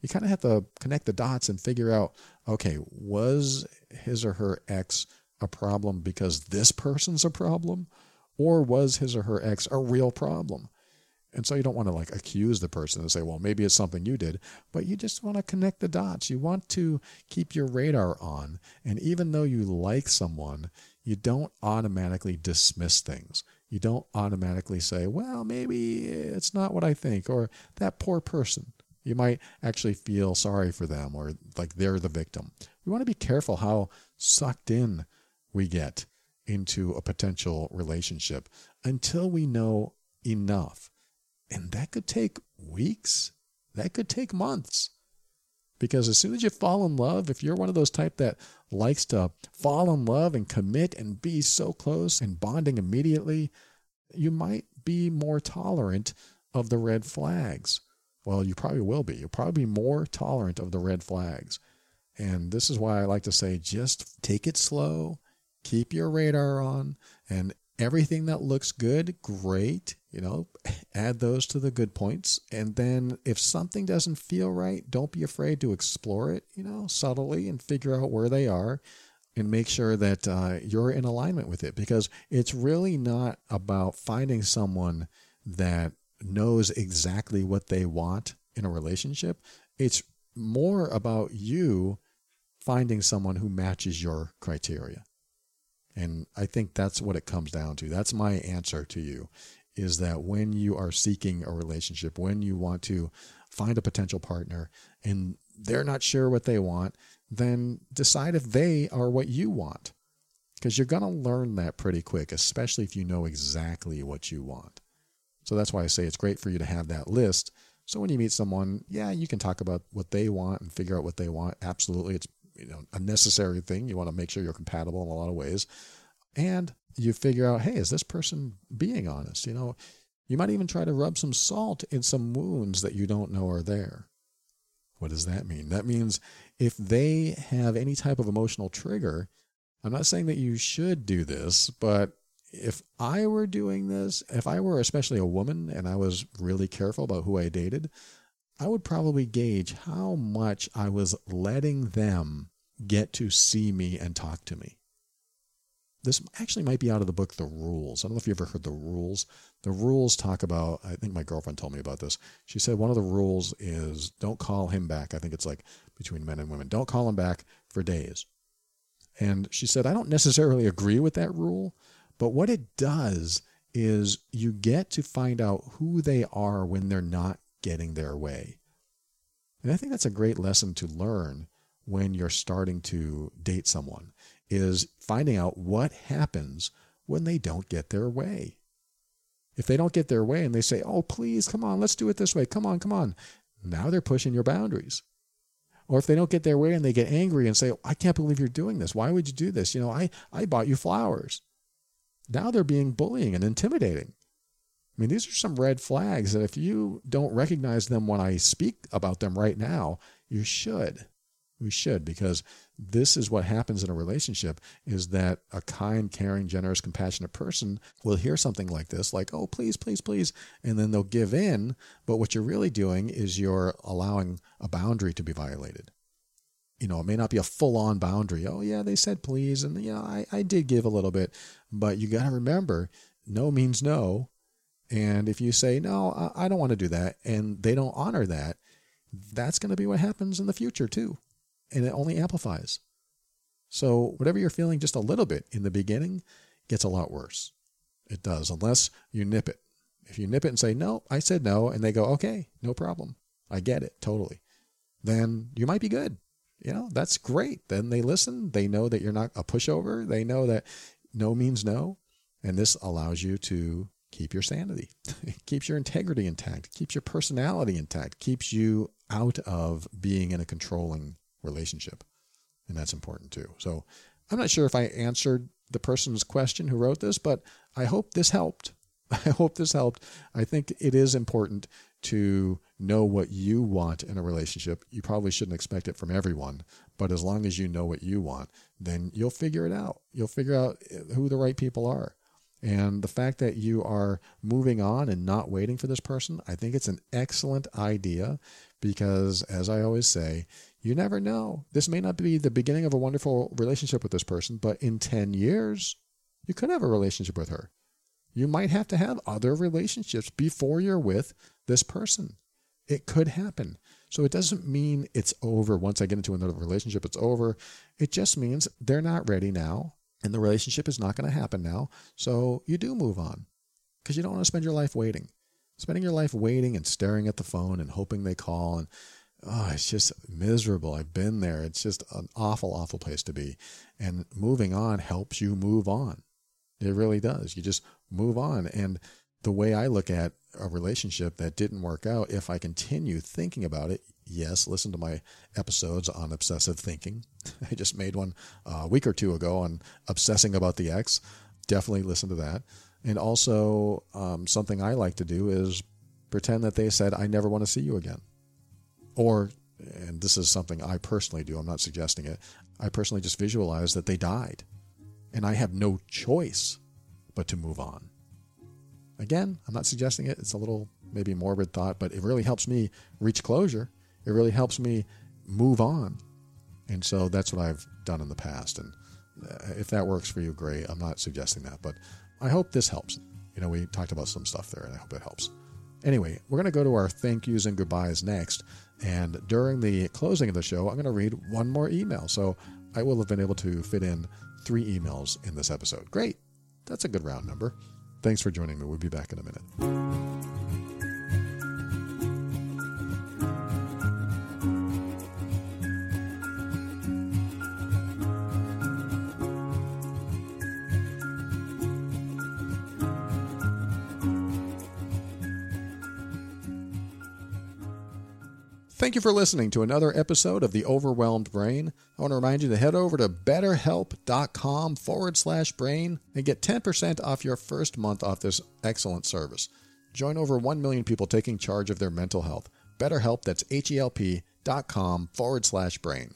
S1: You kind of have to connect the dots and figure out okay, was his or her ex a problem because this person's a problem? Or was his or her ex a real problem? And so you don't want to like accuse the person and say, well, maybe it's something you did, but you just want to connect the dots. You want to keep your radar on. And even though you like someone, you don't automatically dismiss things. You don't automatically say, well, maybe it's not what I think, or that poor person. You might actually feel sorry for them or like they're the victim. We want to be careful how sucked in we get into a potential relationship until we know enough. And that could take weeks, that could take months. Because as soon as you fall in love, if you're one of those type that likes to fall in love and commit and be so close and bonding immediately, you might be more tolerant of the red flags. Well, you probably will be. You'll probably be more tolerant of the red flags. And this is why I like to say just take it slow keep your radar on and everything that looks good, great. You know, add those to the good points. And then if something doesn't feel right, don't be afraid to explore it, you know, subtly and figure out where they are and make sure that uh, you're in alignment with it because it's really not about finding someone that knows exactly what they want in a relationship. It's more about you finding someone who matches your criteria. And I think that's what it comes down to. That's my answer to you is that when you are seeking a relationship, when you want to find a potential partner and they're not sure what they want, then decide if they are what you want. Because you're going to learn that pretty quick, especially if you know exactly what you want. So that's why I say it's great for you to have that list. So when you meet someone, yeah, you can talk about what they want and figure out what they want. Absolutely. It's you know a necessary thing. You want to make sure you're compatible in a lot of ways. And you figure out, hey, is this person being honest? You know, you might even try to rub some salt in some wounds that you don't know are there. What does that mean? That means if they have any type of emotional trigger, I'm not saying that you should do this, but if I were doing this, if I were especially a woman and I was really careful about who I dated, I would probably gauge how much I was letting them get to see me and talk to me. This actually might be out of the book The Rules. I don't know if you ever heard The Rules. The rules talk about, I think my girlfriend told me about this. She said one of the rules is don't call him back. I think it's like between men and women. Don't call him back for days. And she said, I don't necessarily agree with that rule, but what it does is you get to find out who they are when they're not getting their way. And I think that's a great lesson to learn when you're starting to date someone is finding out what happens when they don't get their way. If they don't get their way and they say, "Oh, please, come on, let's do it this way. Come on, come on." Now they're pushing your boundaries. Or if they don't get their way and they get angry and say, I can't believe you're doing this. Why would you do this? You know, I, I bought you flowers. Now they're being bullying and intimidating. I mean, these are some red flags that if you don't recognize them when I speak about them right now, you should. We should, because this is what happens in a relationship is that a kind, caring, generous, compassionate person will hear something like this, like, oh, please, please, please, and then they'll give in. But what you're really doing is you're allowing a boundary to be violated. You know, it may not be a full on boundary. Oh, yeah, they said please. And, yeah, I, I did give a little bit. But you got to remember, no means no. And if you say, no, I, I don't want to do that, and they don't honor that, that's going to be what happens in the future, too and it only amplifies. So, whatever you're feeling just a little bit in the beginning gets a lot worse. It does, unless you nip it. If you nip it and say, no, I said no, and they go, okay, no problem. I get it, totally. Then you might be good. You know, that's great. Then they listen. They know that you're not a pushover. They know that no means no. And this allows you to keep your sanity, it keeps your integrity intact, keeps your personality intact, keeps you out of being in a controlling relationship. And that's important too. So I'm not sure if I answered the person's question who wrote this, but I hope this helped. I hope this helped. I think it is important to know what you want in a relationship. You probably shouldn't expect it from everyone, but as long as you know what you want, then you'll figure it out. You'll figure out uh, who the right people are. And the fact that you are moving on and not waiting for this person, I think it's an excellent idea because, as I always say, you never know. This may not be the beginning of a wonderful relationship with this person, but in 10 years, you could have a relationship with her. You might have to have other relationships before you're with this person. It could happen. So it doesn't mean it's over. Once I get into another relationship, it's over. It just means they're not ready now and the relationship is not going to happen now. So you do move on because you don't want to spend your life waiting. Spending your life waiting and staring at the phone and hoping they call and oh, it's just miserable. I've been there. It's just an awful, awful place to be. And moving on helps you move on. It really does. You just move on. And the way I look at a relationship that didn't work out, if I continue thinking about it, yes, listen to my episodes on obsessive thinking. I just made one a week or two ago on obsessing about the ex. Definitely listen to that. And also, um, something I like to do is pretend that they said, I never want to see you again. Or, and this is something I personally do, I'm not suggesting it, I personally just visualize that they died. And I have no choice but to move on. Again, I'm not suggesting it. It's a little maybe morbid thought, but it really helps me reach closure. It really helps me move on. And so that's what I've done in the past. And uh, if that works for you, great. I'm not suggesting that, but I hope this helps. You know, we talked about some stuff there, and I hope it helps. Anyway, we're going to go to our thank yous and goodbyes next. And during the closing of the show, I'm going to read one more email. So I will have been able to fit in three emails in this episode. Great. That's a good round number. Thanks for joining me. We'll be back in a minute. Thank you for listening to another episode of The Overwhelmed Brain. I want to remind you to head over to betterhelp.com forward slash brain and get 10% off your first month off this excellent service. Join over 1 million people taking charge of their mental health. BetterHelp, that's H-E-L-P dot com forward slash brain.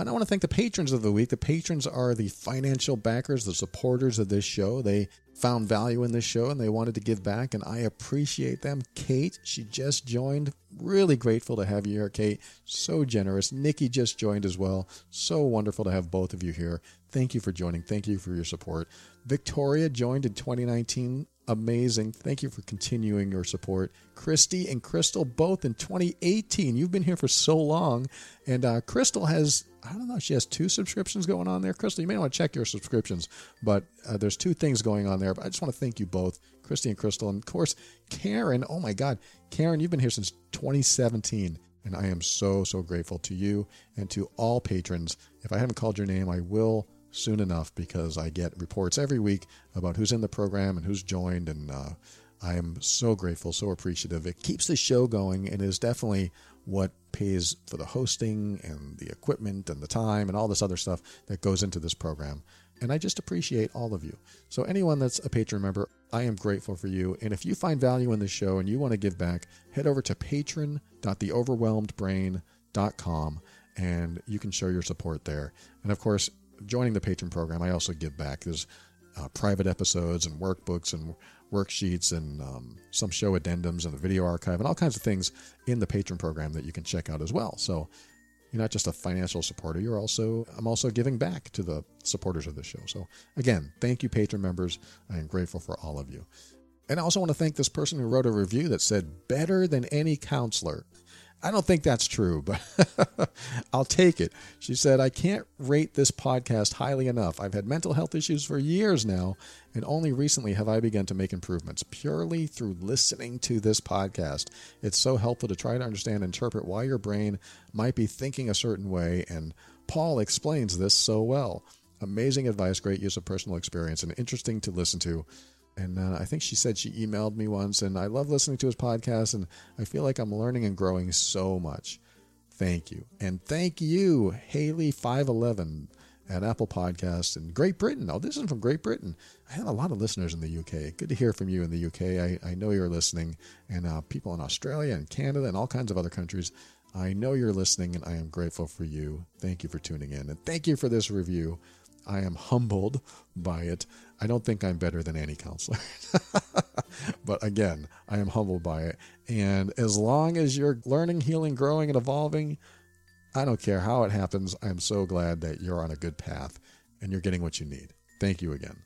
S1: And I want to thank the patrons of the week. The patrons are the financial backers, the supporters of this show. They found value in this show and they wanted to give back, and I appreciate them. Kate, she just joined. Really grateful to have you here, Kate. So generous. Nikki just joined as well. So wonderful to have both of you here. Thank you for joining. Thank you for your support. Victoria joined in 2019 amazing. Thank you for continuing your support. Christy and Crystal, both in 2018. You've been here for so long. And uh, Crystal has, I don't know, she has two subscriptions going on there. Crystal, you may want to check your subscriptions, but uh, there's two things going on there. But I just want to thank you both, Christy and Crystal. And of course, Karen. Oh my God. Karen, you've been here since 2017. And I am so, so grateful to you and to all patrons. If I haven't called your name, I will soon enough because I get reports every week about who's in the program and who's joined, and uh, I am so grateful, so appreciative. It keeps the show going and is definitely what pays for the hosting and the equipment and the time and all this other stuff that goes into this program. And I just appreciate all of you. So, anyone that's a patron member, I am grateful for you. And if you find value in the show and you want to give back, head over to patron.theoverwhelmedbrain.com and you can show your support there. And of course, joining the patron program, I also give back. There's uh, private episodes and workbooks and worksheets and um, some show addendums and the video archive and all kinds of things in the patron program that you can check out as well. So you're not just a financial supporter, you're also I'm also giving back to the supporters of the show. So again, thank you patron members. I am grateful for all of you. And I also want to thank this person who wrote a review that said better than any counselor. I don't think that's true, but I'll take it. She said, I can't rate this podcast highly enough. I've had mental health issues for years now, and only recently have I begun to make improvements purely through listening to this podcast. It's so helpful to try to understand and interpret why your brain might be thinking a certain way, and Paul explains this so well. Amazing advice, great use of personal experience, and interesting to listen to. And uh, I think she said she emailed me once, and I love listening to his podcast, and I feel like I'm learning and growing so much. Thank you. And thank you, Haley511 at Apple Podcasts in Great Britain. Oh, this is from Great Britain. I have a lot of listeners in the UK. Good to hear from you in the UK. I, I know you're listening, and uh, people in Australia and Canada and all kinds of other countries. I know you're listening, and I am grateful for you. Thank you for tuning in, and thank you for this review. I am humbled by it. I don't think I'm better than any counselor. but again, I am humbled by it. And as long as you're learning, healing, growing, and evolving, I don't care how it happens. I'm so glad that you're on a good path and you're getting what you need. Thank you again.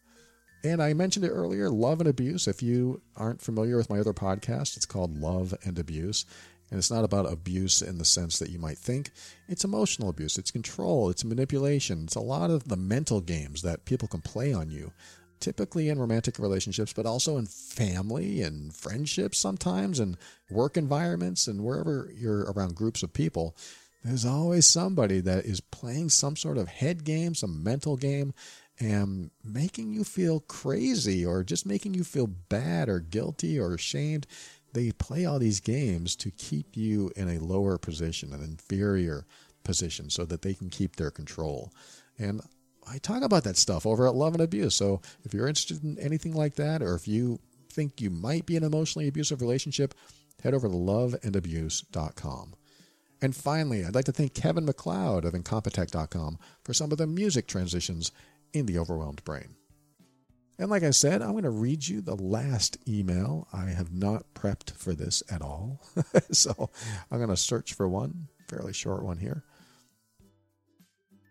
S1: And I mentioned it earlier Love and Abuse. If you aren't familiar with my other podcast, it's called Love and Abuse. And it's not about abuse in the sense that you might think. It's emotional abuse, it's control, it's manipulation, it's a lot of the mental games that people can play on you. Typically in romantic relationships, but also in family and friendships sometimes, and work environments, and wherever you're around groups of people, there's always somebody that is playing some sort of head game, some mental game, and making you feel crazy or just making you feel bad or guilty or ashamed they play all these games to keep you in a lower position, an inferior position, so that they can keep their control. And I talk about that stuff over at Love and Abuse. So if you're interested in anything like that, or if you think you might be in an emotionally abusive relationship, head over to loveandabuse.com. And finally, I'd like to thank Kevin MacLeod of Incompetech.com for some of the music transitions in The Overwhelmed Brain. And like I said, I'm going to read you the last email. I have not prepped for this at all. so I'm going to search for one, fairly short one here.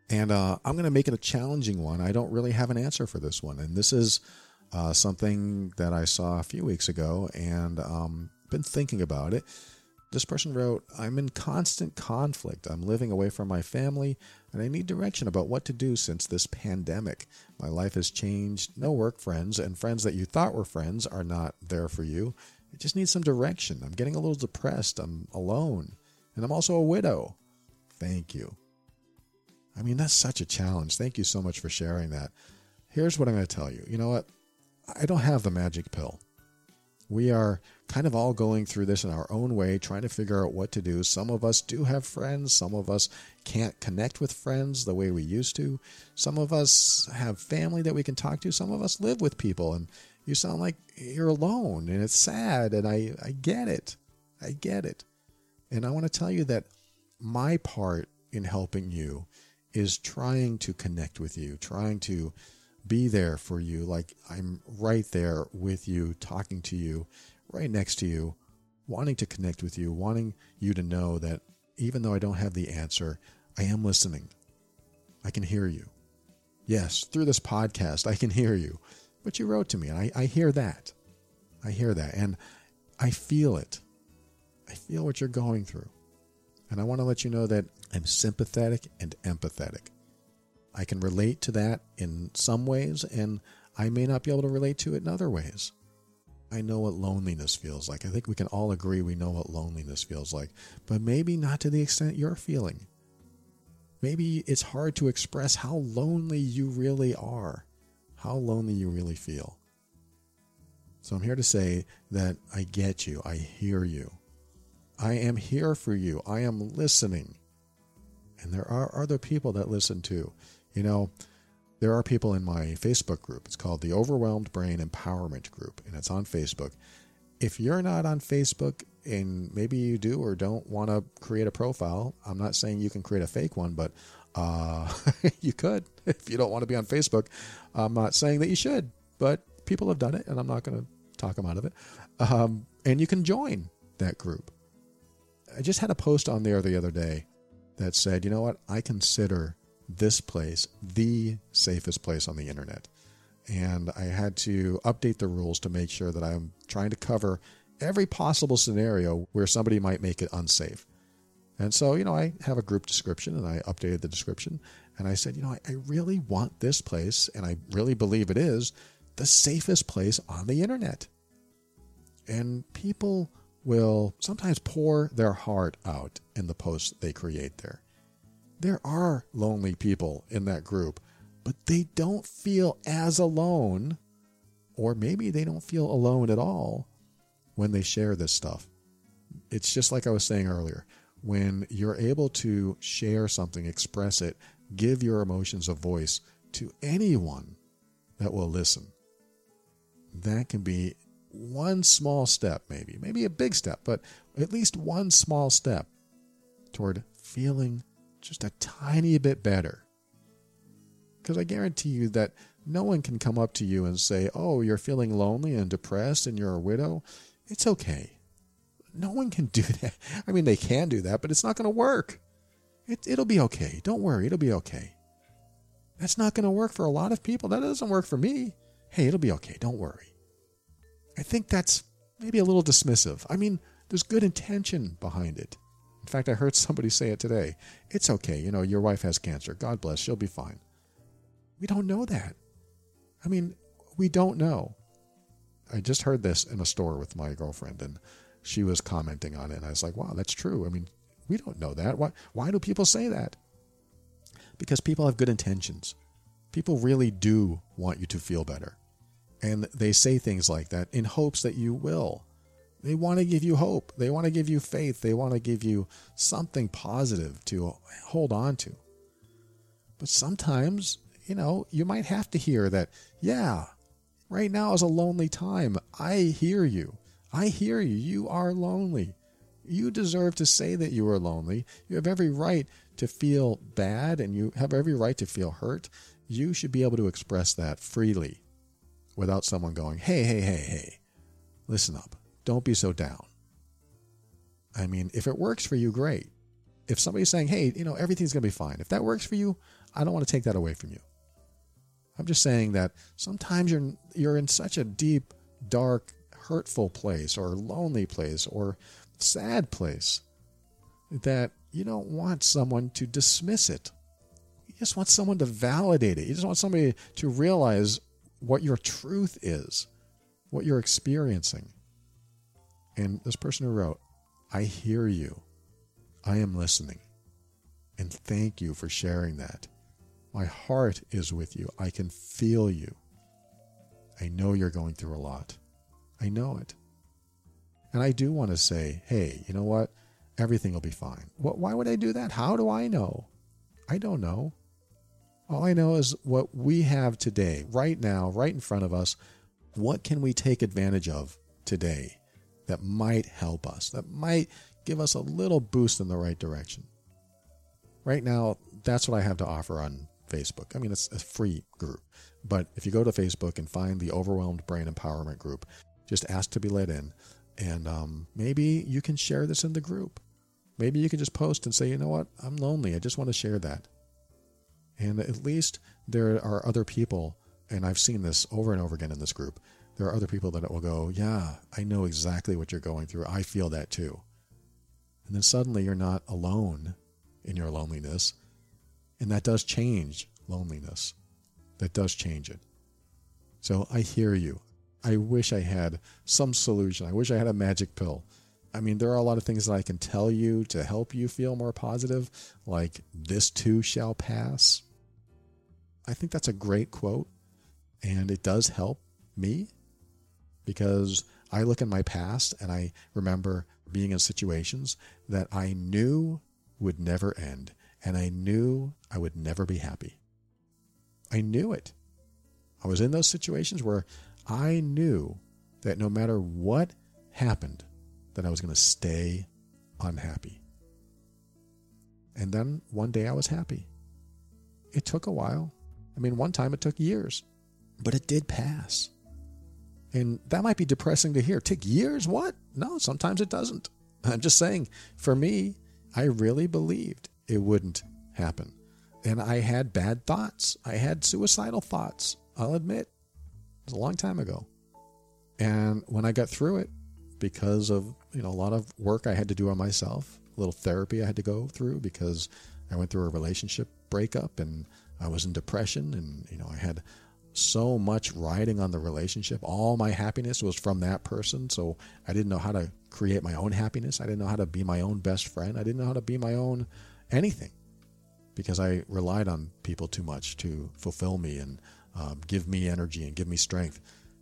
S1: And uh, I'm going to make it a challenging one. I don't really have an answer for this one. And this is uh, something that I saw a few weeks ago and um, been thinking about it. This person wrote, I'm in constant conflict. I'm living away from my family, and I need direction about what to do since this pandemic. My life has changed. No work friends, and friends that you thought were friends are not there for you. I just need some direction. I'm getting a little depressed. I'm alone, and I'm also a widow. Thank you. I mean, that's such a challenge. Thank you so much for sharing that. Here's what I'm going to tell you. You know what? I don't have the magic pill. We are kind of all going through this in our own way, trying to figure out what to do. Some of us do have friends. Some of us can't connect with friends the way we used to. Some of us have family that we can talk to. Some of us live with people, and you sound like you're alone, and it's sad. And I, I get it. I get it. And I want to tell you that my part in helping you is trying to connect with you, trying to be there for you. Like I'm right there with you, talking to you, right next to you, wanting to connect with you, wanting you to know that even though I don't have the answer, I am listening. I can hear you. Yes, through this podcast, I can hear you. But you wrote to me, and I, I hear that. I hear that. And I feel it. I feel what you're going through. And I want to let you know that I'm sympathetic and empathetic. I can relate to that in some ways, and I may not be able to relate to it in other ways. I know what loneliness feels like. I think we can all agree we know what loneliness feels like, but maybe not to the extent you're feeling. Maybe it's hard to express how lonely you really are, how lonely you really feel. So I'm here to say that I get you, I hear you. I am here for you, I am listening. And there are other people that listen too. You know, there are people in my Facebook group. It's called the Overwhelmed Brain Empowerment Group, and it's on Facebook. If you're not on Facebook, and maybe you do or don't want to create a profile, I'm not saying you can create a fake one, but uh, you could if you don't want to be on Facebook. I'm not saying that you should, but people have done it, and I'm not going to talk them out of it. Um, and you can join that group. I just had a post on there the other day that said, you know what? I consider this place the safest place on the internet. And I had to update the rules to make sure that I'm trying to cover every possible scenario where somebody might make it unsafe. And so, you know, I have a group description and I updated the description. And I said, you know, I, I really want this place, and I really believe it is the safest place on the internet. And people will sometimes pour their heart out in the posts they create there there are lonely people in that group, but they don't feel as alone, or maybe they don't feel alone at all when they share this stuff. It's just like I was saying earlier when you're able to share something, express it, give your emotions a voice to anyone that will listen. That can be one small step, maybe, maybe a big step, but at least one small step toward feeling just a tiny bit better. Because I guarantee you that no one can come up to you and say, Oh, you're feeling lonely and depressed and you're a widow. It's okay. No one can do that. I mean, they can do that, but it's not going to work. It, it'll be okay. Don't worry, it'll be okay. That's not going to work for a lot of people. That doesn't work for me. Hey, it'll be okay. Don't worry. I think that's maybe a little dismissive. I mean, there's good intention behind it. In fact, I heard somebody say it today. It's okay. You know, your wife has cancer. God bless. She'll be fine. We don't know that. I mean, we don't know. I just heard this in a store with my girlfriend, and she was commenting on it. And I was like, wow, that's true. I mean, we don't know that. Why, why do people say that? Because people have good intentions. People really do want you to feel better. And they say things like that in hopes that you will. They want to give you hope. They want to give you faith. They want to give you something positive to hold on to. But sometimes, you know, you might have to hear that, yeah, right now is a lonely time. I hear you. I hear you. You are lonely. You deserve to say that you are lonely. You have every right to feel bad and you have every right to feel hurt. You should be able to express that freely without someone going, hey, hey, hey, hey, listen up. Don't be so down. I mean, if it works for you, great. If somebody's saying, hey, you know, everything's going to be fine, if that works for you, I don't want to take that away from you. I'm just saying that sometimes you're you're in such a deep, dark, hurtful place or lonely place or sad place that you don't want someone to dismiss it. You just want someone to validate it. You just want somebody to realize what your truth is, what you're experiencing. And this person who wrote, I hear you. I am listening. And thank you for sharing that. My heart is with you. I can feel you. I know you're going through a lot. I know it. And I do want to say, hey, you know what? Everything will be fine. Why would I do that? How do I know? I don't know. All I know is what we have today, right now, right in front of us. What can we take advantage of today that might help us, that might give us a little boost in the right direction? Right now, that's what I have to offer on Facebook. I mean, it's a free group. But if you go to Facebook and find the Overwhelmed Brain Empowerment Group, just ask to be let in. And um, maybe you can share this in the group. Maybe you can just post and say, you know what, I'm lonely. I just want to share that. And at least there are other people, and I've seen this over and over again in this group. There are other people that will go, yeah, I know exactly what you're going through. I feel that too. And then suddenly you're not alone in your loneliness. And that does change loneliness. That does change it. So I hear you. I wish I had some solution. I wish I had a magic pill. I mean, there are a lot of things that I can tell you to help you feel more positive, like this too shall pass. I think that's a great quote, and it does help me because I look in my past and I remember being in situations that I knew would never end, and I knew I would never be happy. I knew it. I was in those situations where I knew that no matter what happened, that I was going to stay unhappy. And then one day I was happy. It took a while. I mean, one time it took years, but it did pass. And that might be depressing to hear. Take years? What? No, sometimes it doesn't. I'm just saying, for me, I really believed it wouldn't happen. And I had bad thoughts. I had suicidal thoughts. I'll admit. It was a long time ago. And when I got through it, because of you know a lot of work I had to do on myself, a little therapy I had to go through because I went through a relationship breakup and I was in depression and you know I had so much riding on the relationship. All my happiness was from that person, so I didn't know how to create my own happiness. I didn't know how to be my own best friend. I didn't know how to be my own anything because I relied on people too much to fulfill me and um, give me energy and give me strength.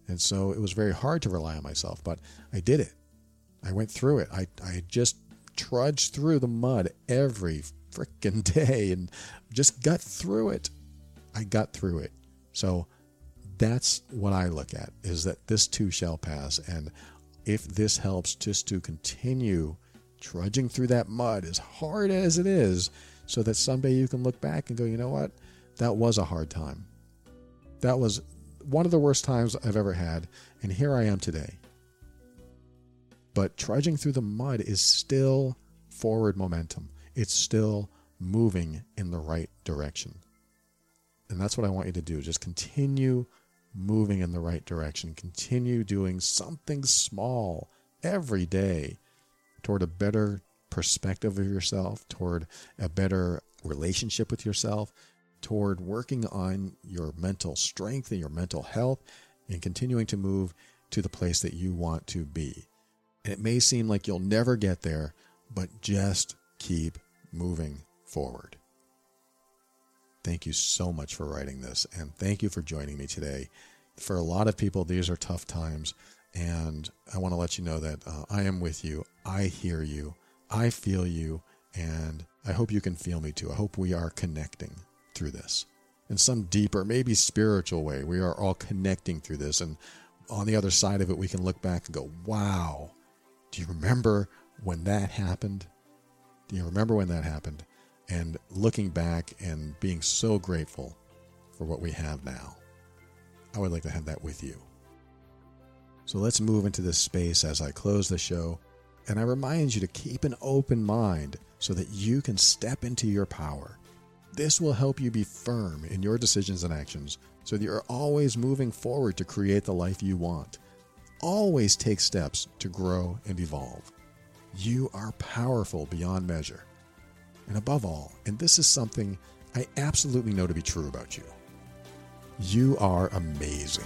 S1: And so it was very hard to rely on myself, but I did it. I went through it. I, I just trudged through the mud every freaking day and just got through it. I got through it. So that's what I look at is that this too shall pass. And if this helps just to continue trudging through that mud as hard as it is, so that someday you can look back and go, you know what? That was a hard time. That was one of the worst times I've ever had, and here I am today. But trudging through the mud is still forward momentum. It's still moving in the right direction. And that's what I want you to do. Just continue moving in the right direction. Continue doing something small every day toward a better perspective of yourself, toward a better relationship with yourself, toward working on your mental strength and your mental health and continuing to move to the place that you want to be. And it may seem like you'll never get there, but just keep moving forward. Thank you so much for writing this, and thank you for joining me today. For a lot of people, these are tough times, and I want to let you know that uh, I am with you. I hear you. I feel you, and I hope you can feel me too. I hope we are connecting through this in some deeper, maybe spiritual way. We are all connecting through this. And on the other side of it, we can look back and go, wow, do you remember when that happened? Do you remember when that happened? And looking back and being so grateful for what we have now. I would like to have that with you. So let's move into this space as I close the show. And I remind you to keep an open mind so that you can step into your power this will help you be firm in your decisions and actions so that you're always moving forward to create the life you want. Always take steps to grow and evolve. You are powerful beyond measure. And above all, and this is something I absolutely know to be true about you, you are amazing.